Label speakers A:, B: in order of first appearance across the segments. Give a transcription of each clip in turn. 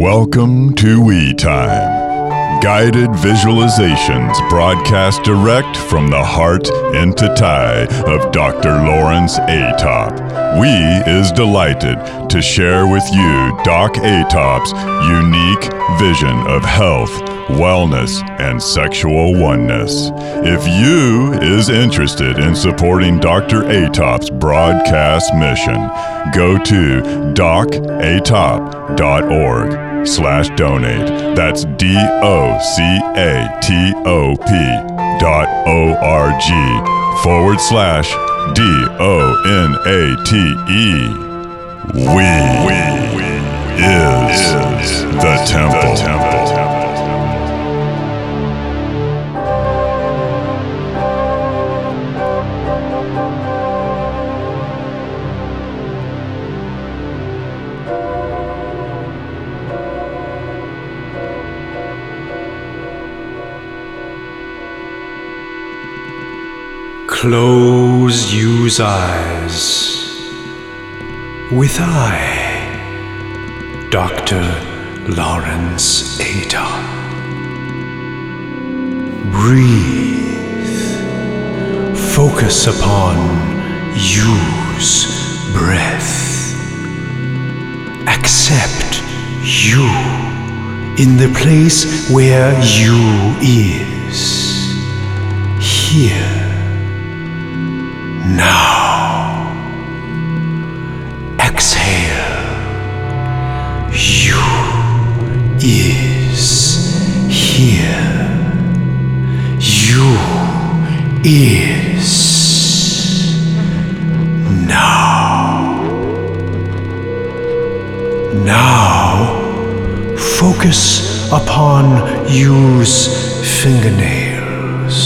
A: Welcome to We Time, guided visualizations broadcast direct from the heart into tie of Dr. Lawrence Atop. We is delighted to share with you Doc Atop's unique vision of health, wellness, and sexual oneness. If you is interested in supporting Dr. Atop's broadcast mission, go to docatop.org slash donate. That's D-O-C-A-T-O-P dot O-R-G forward slash D-O-N-A-T-E. We, we is, the temple.
B: Close you's eyes. With I, Dr. Lawrence Atop. Breathe. Focus upon you's breath. Accept you in the place where you is. Here now, exhale. You is here. You is now. Now, focus upon you's fingernails.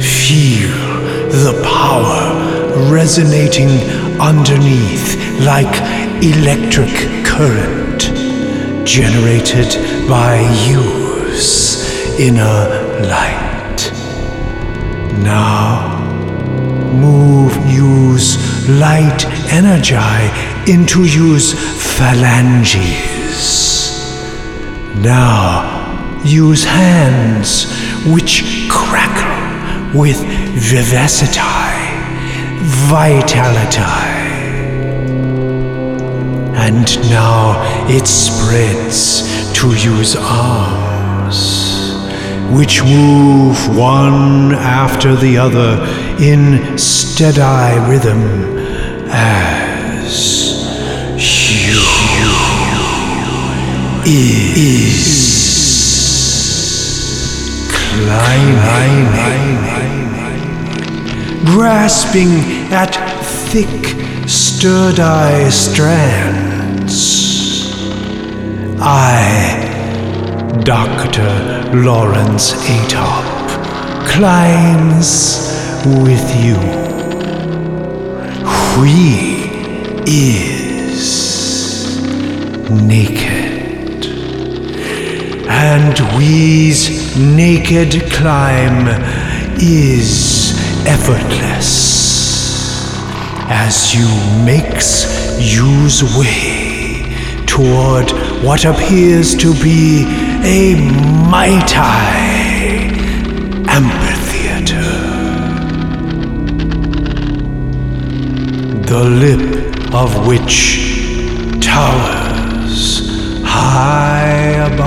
B: Feel the power resonating underneath like electric current generated by you's inner light. Now, move you's light energy into you's phalanges. Now, use hands which crackle with vivacity, vitality. And now it spreads to use arms, which move one after the other in steady rhythm as you is climbing grasping at thick, sturdy strands. I, Dr. Lawrence Atop, climbs with you. We is naked, and we's naked climb is effortless as you makes use way toward what appears to be a mighty amphitheater. The lip of which towers high above.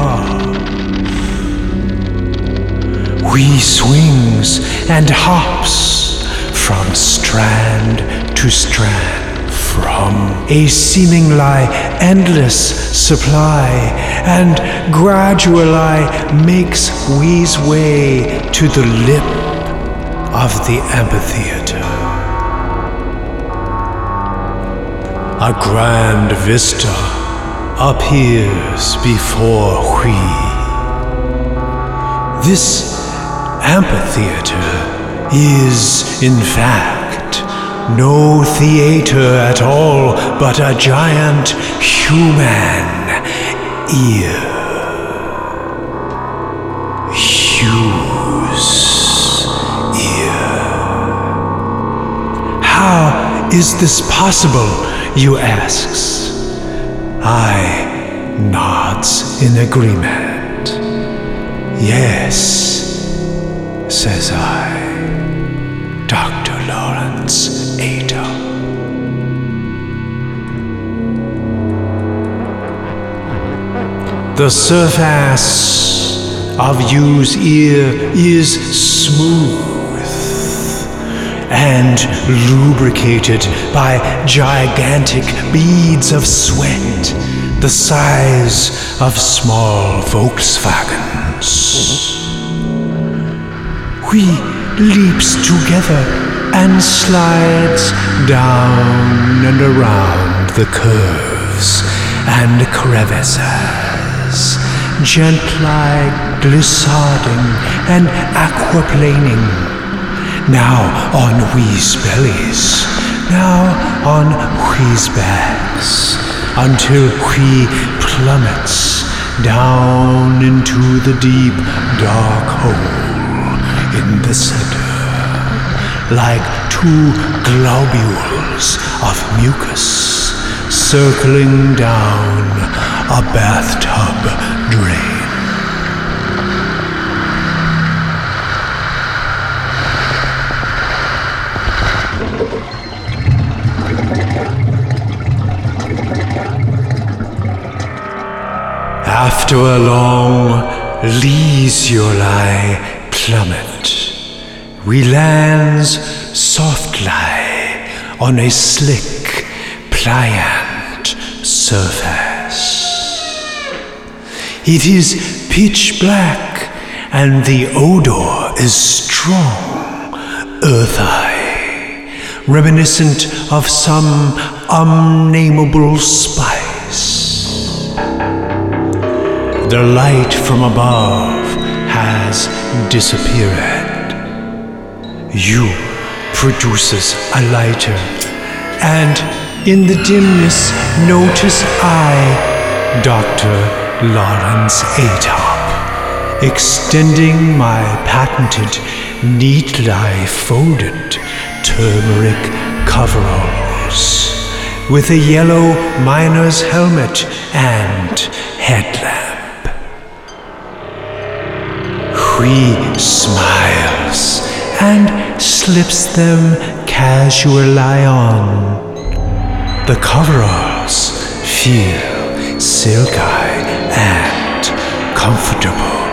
B: We swings and hops from strand to strand, from a seemingly endless supply, and gradually makes we's way to the lip of the amphitheater. A grand vista appears before we. This amphitheater is, in fact, no theater at all, but a giant human ear. Hugh's ear. How is this possible, you asks? I, nods in agreement. Yes, says I. Dr. Lawrence Atop. The surface of you's ear is smooth and lubricated by gigantic beads of sweat the size of small Volkswagens. We leaps together and slides down and around the curves and crevices, gently glissading and aquaplaning, now on wheeze bellies, now on wheeze backs, until we plummets down into the deep dark hole in the center, like two globules of mucus circling down a bathtub drain. After a long leisurely plummet, we lands softly on a slick, pliant surface. It is pitch black, and the odor is strong, earthy, reminiscent of some unnameable spice. The light from above has disappeared. You produces a lighter, and in the dimness notice I, Dr. Lawrence Atop, extending my patented, neatly folded turmeric coveralls with a yellow miner's helmet and headlamp. He smiles and slips them casually on. The coveralls feel silky and comfortable.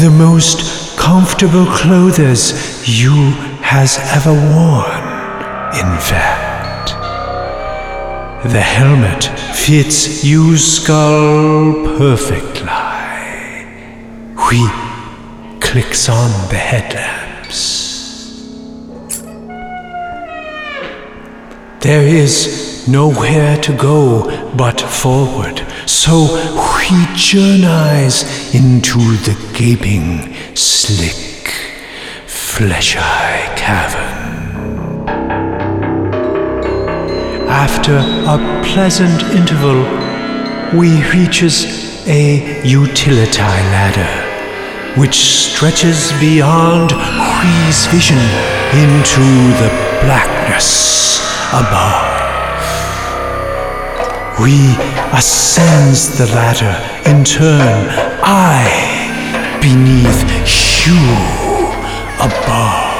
B: The most comfortable clothes you has ever worn, in fact. The helmet fits you's skull perfectly. He clicks on the headlamps. There is nowhere to go but forward, so he journeys into the gaping, slick, fleshy cavern. After a pleasant interval, we reaches a utility ladder which stretches beyond Hui's vision into the blackness above. We ascends the ladder in turn, I beneath, you above.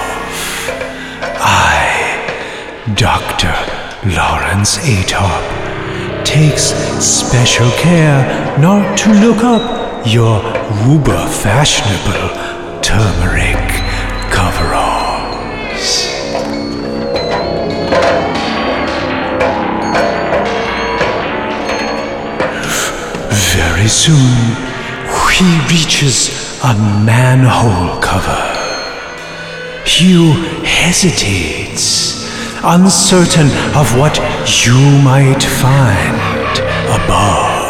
B: I, Dr. Lawrence Atop, takes special care not to look up your uber fashionable turmeric coveralls. Very soon, he reaches a manhole cover. Hugh hesitates, uncertain of what you might find above.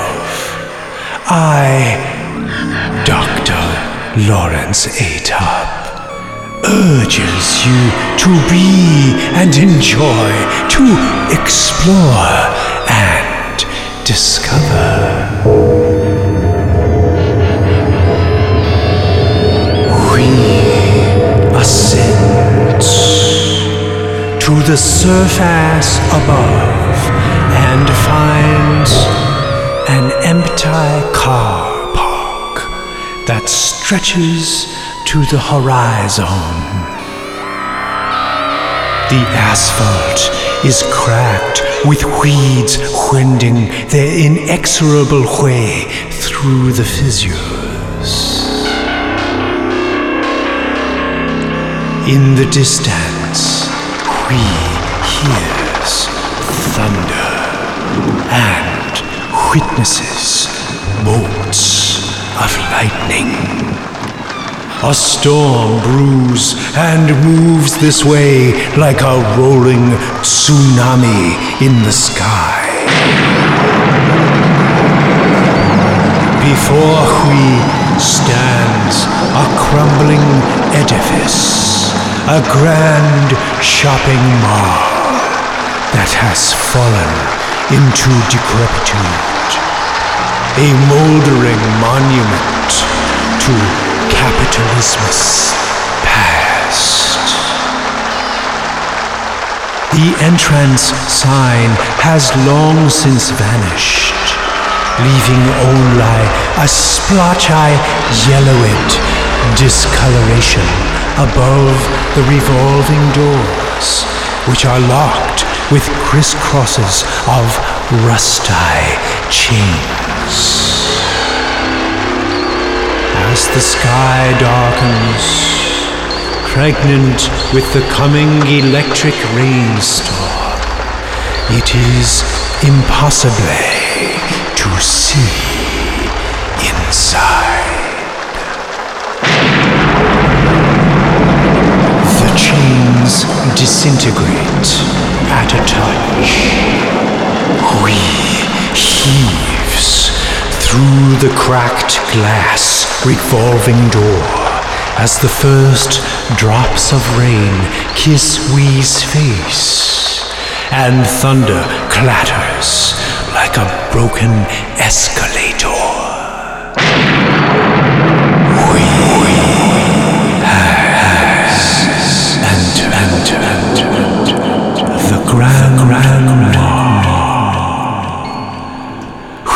B: I. Lawrence Atop urges you to be and enjoy, to explore and discover. We ascend to the surface above stretches to the horizon. The asphalt is cracked with weeds wending their inexorable way through the fissures. In the distance, we hears thunder and witnesses bolts of lightning. A storm brews and moves this way like a rolling tsunami in the sky. Before Hui stands a crumbling edifice, a grand shopping mall that has fallen into decrepitude, a moldering monument to capitalism's past. The entrance sign has long since vanished, leaving only a splotchy yellowed discoloration above the revolving doors, which are locked with crisscrosses of rusty chains. As the sky darkens, pregnant with the coming electric rainstorm, it is impossible to see inside. The chains disintegrate at a touch. We heaves through the cracked glass revolving door as the first drops of rain kiss Wee's face, and thunder clatters like a broken escalator. the grand, grand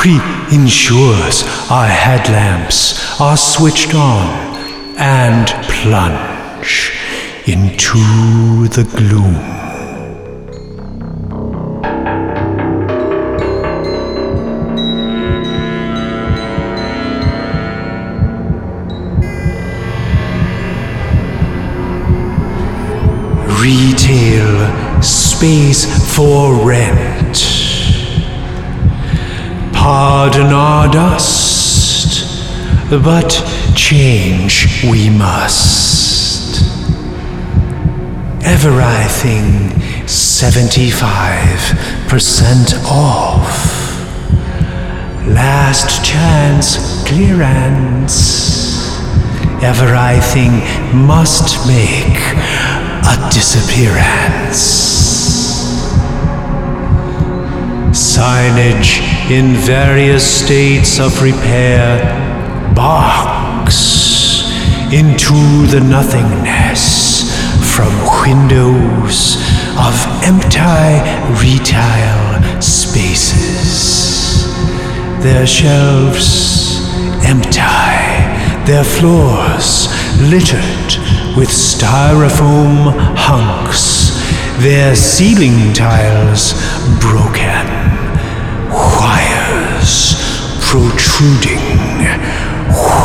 B: He ensures our headlamps are switched on and plunge into the gloom. Retail space for rent. Pardon our dust, but change we must. Everything 75% off. Last chance clearance. Everything must make a disappearance. Signage in various states of repair box into the nothingness from windows of empty retail spaces. Their shelves empty, their floors littered with styrofoam hunks, their ceiling tiles broken, protruding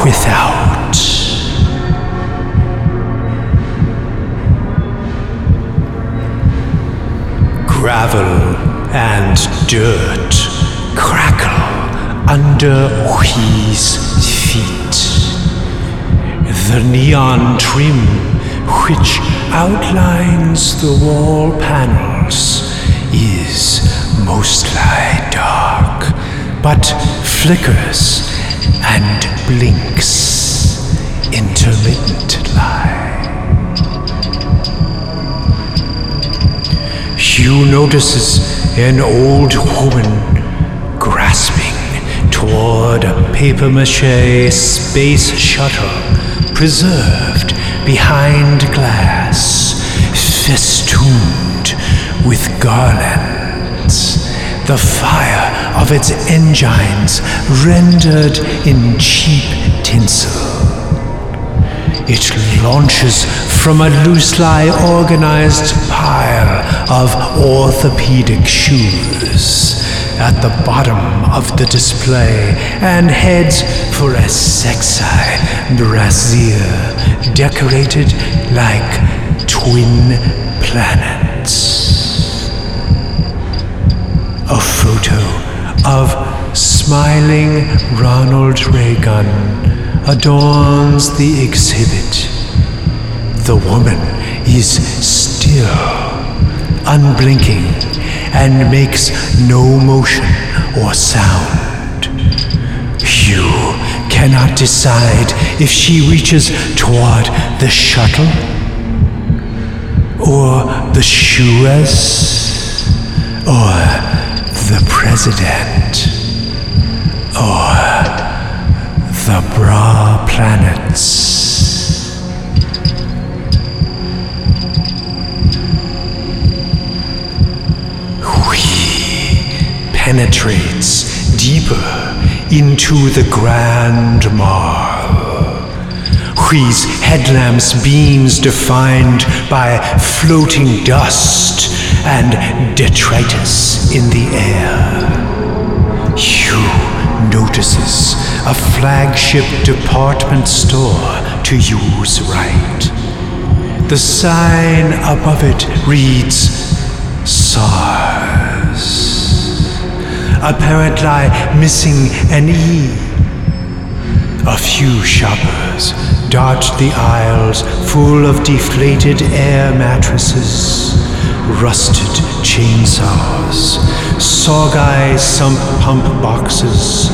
B: without. Gravel and dirt crackle under his feet. The neon trim which outlines the wall panels is mostly dark, but flickers and blinks intermittently. Hugh notices an old woman grasping toward a paper mache space shuttle preserved behind glass, festooned with garlands. The fire of its engines rendered in cheap tinsel. It launches from a loose-lie organized pile of orthopedic shoes at the bottom of the display and heads for a sexy brassiere decorated like twin planets. A photo of smiling Ronald Reagan adorns the exhibit. The woman is still unblinking and makes no motion or sound. You cannot decide if she reaches toward the shuttle or the shoeless or the president or the bra planets. penetrates deeper into the grand mall, whose headlamps beams defined by floating dust and detritus in the air. Hugh notices a flagship department store to use right. The sign above it reads SARS apparently missing an E. A few shoppers dart the aisles full of deflated air mattresses, rusted chainsaws, soggy sump pump boxes,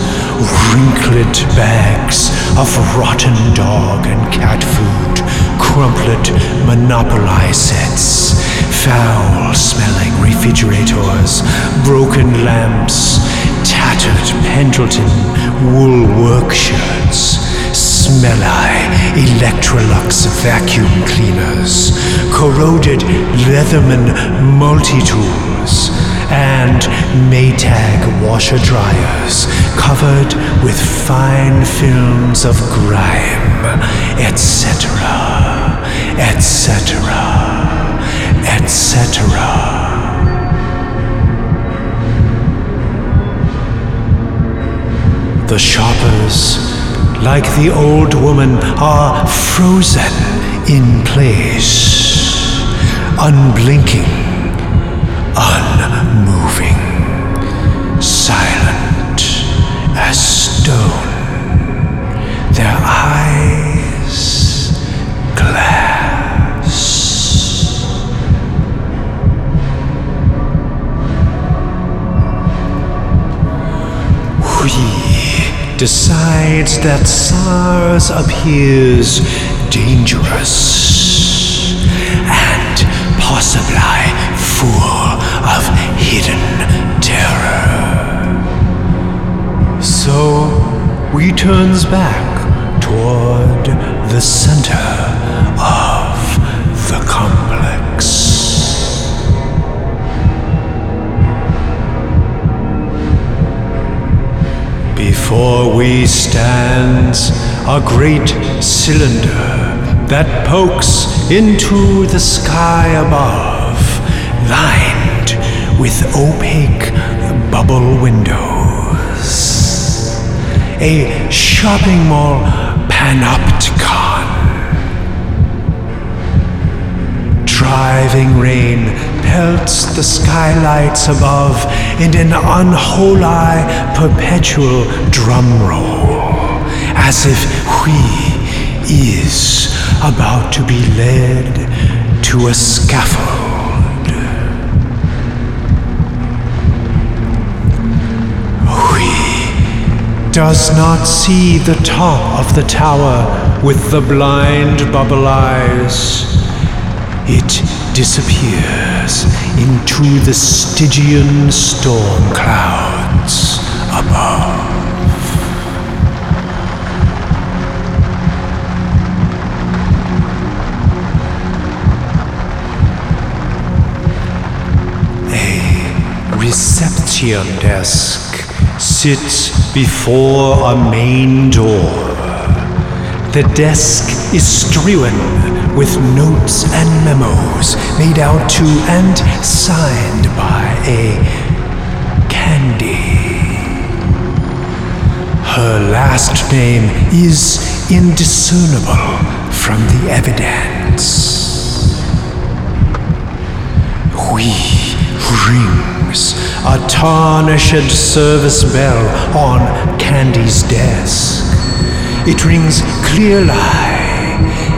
B: wrinkled bags of rotten dog and cat food, crumpled Monopoly sets, foul smelling refrigerators, broken lamps, tattered Pendleton wool work shirts, smelly Electrolux vacuum cleaners, corroded Leatherman multi tools, and Maytag washer dryers covered with fine films of grime, etc., etc., etc. The shoppers, like the old woman, are frozen in place, unblinking, unmoving, silent as stone. Their eyes That SARS appears dangerous and possibly full of hidden terror. So we turns back toward the center Before we stands a great cylinder that pokes into the sky above, lined with opaque bubble windows. A shopping mall panopticon. Driving rain pelts the skylights above in an unholy perpetual drum roll, as if we is about to be led to a scaffold. We does not see the top of the tower with the blind bubble eyes. It disappears into the Stygian storm clouds above. A reception desk sits before a main door. The desk is strewn with notes and memos made out to and signed by a Candy. Her last name is indiscernible from the evidence. We rings a tarnished service bell on Candy's desk. It rings clearly,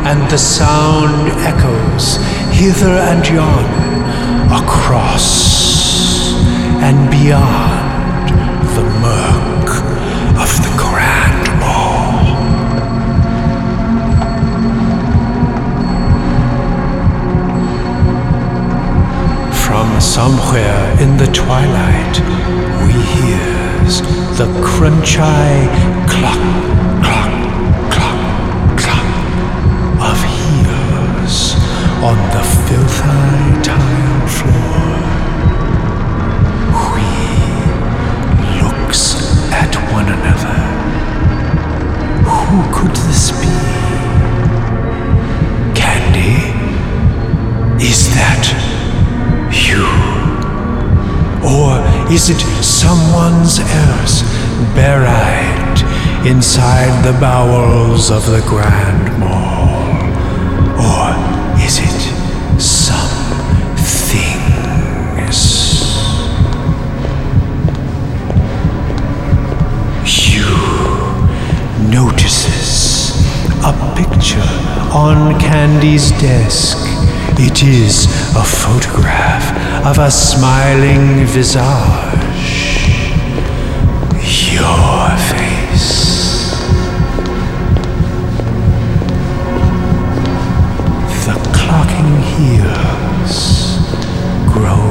B: and the sound echoes hither and yon, across and beyond the murk of the Grand Mall. From somewhere in the twilight, we hears the crunchy clock, clock, clock, someone's else buried inside the bowels of the Grand Mall? Or is it some things? You notices a picture on Candy's desk. It is a photograph of a smiling visage. Your face. The clocking heels grow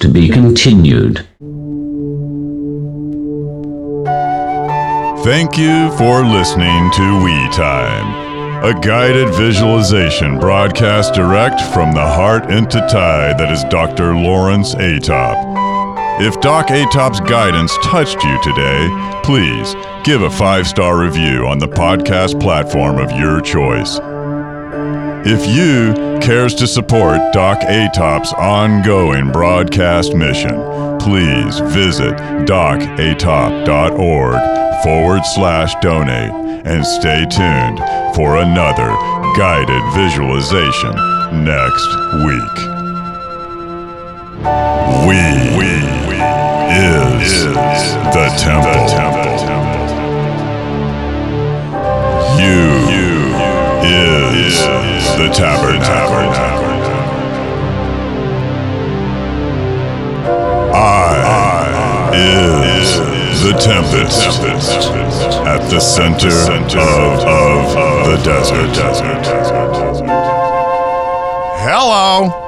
C: To be continued.
A: Thank you for listening to We Time, a guided visualization broadcast direct from the heart into tie that is Dr. Lawrence Atop. If Doc Atop's guidance touched you today, please give a five star review on the podcast platform of your choice. If you cares to support Doc Atop's ongoing broadcast mission, please visit docatop.org forward slash donate and stay tuned for another guided visualization next week. We, we is, the temple. the tabernacle. I is the tempest at the center of, of the desert. Hello.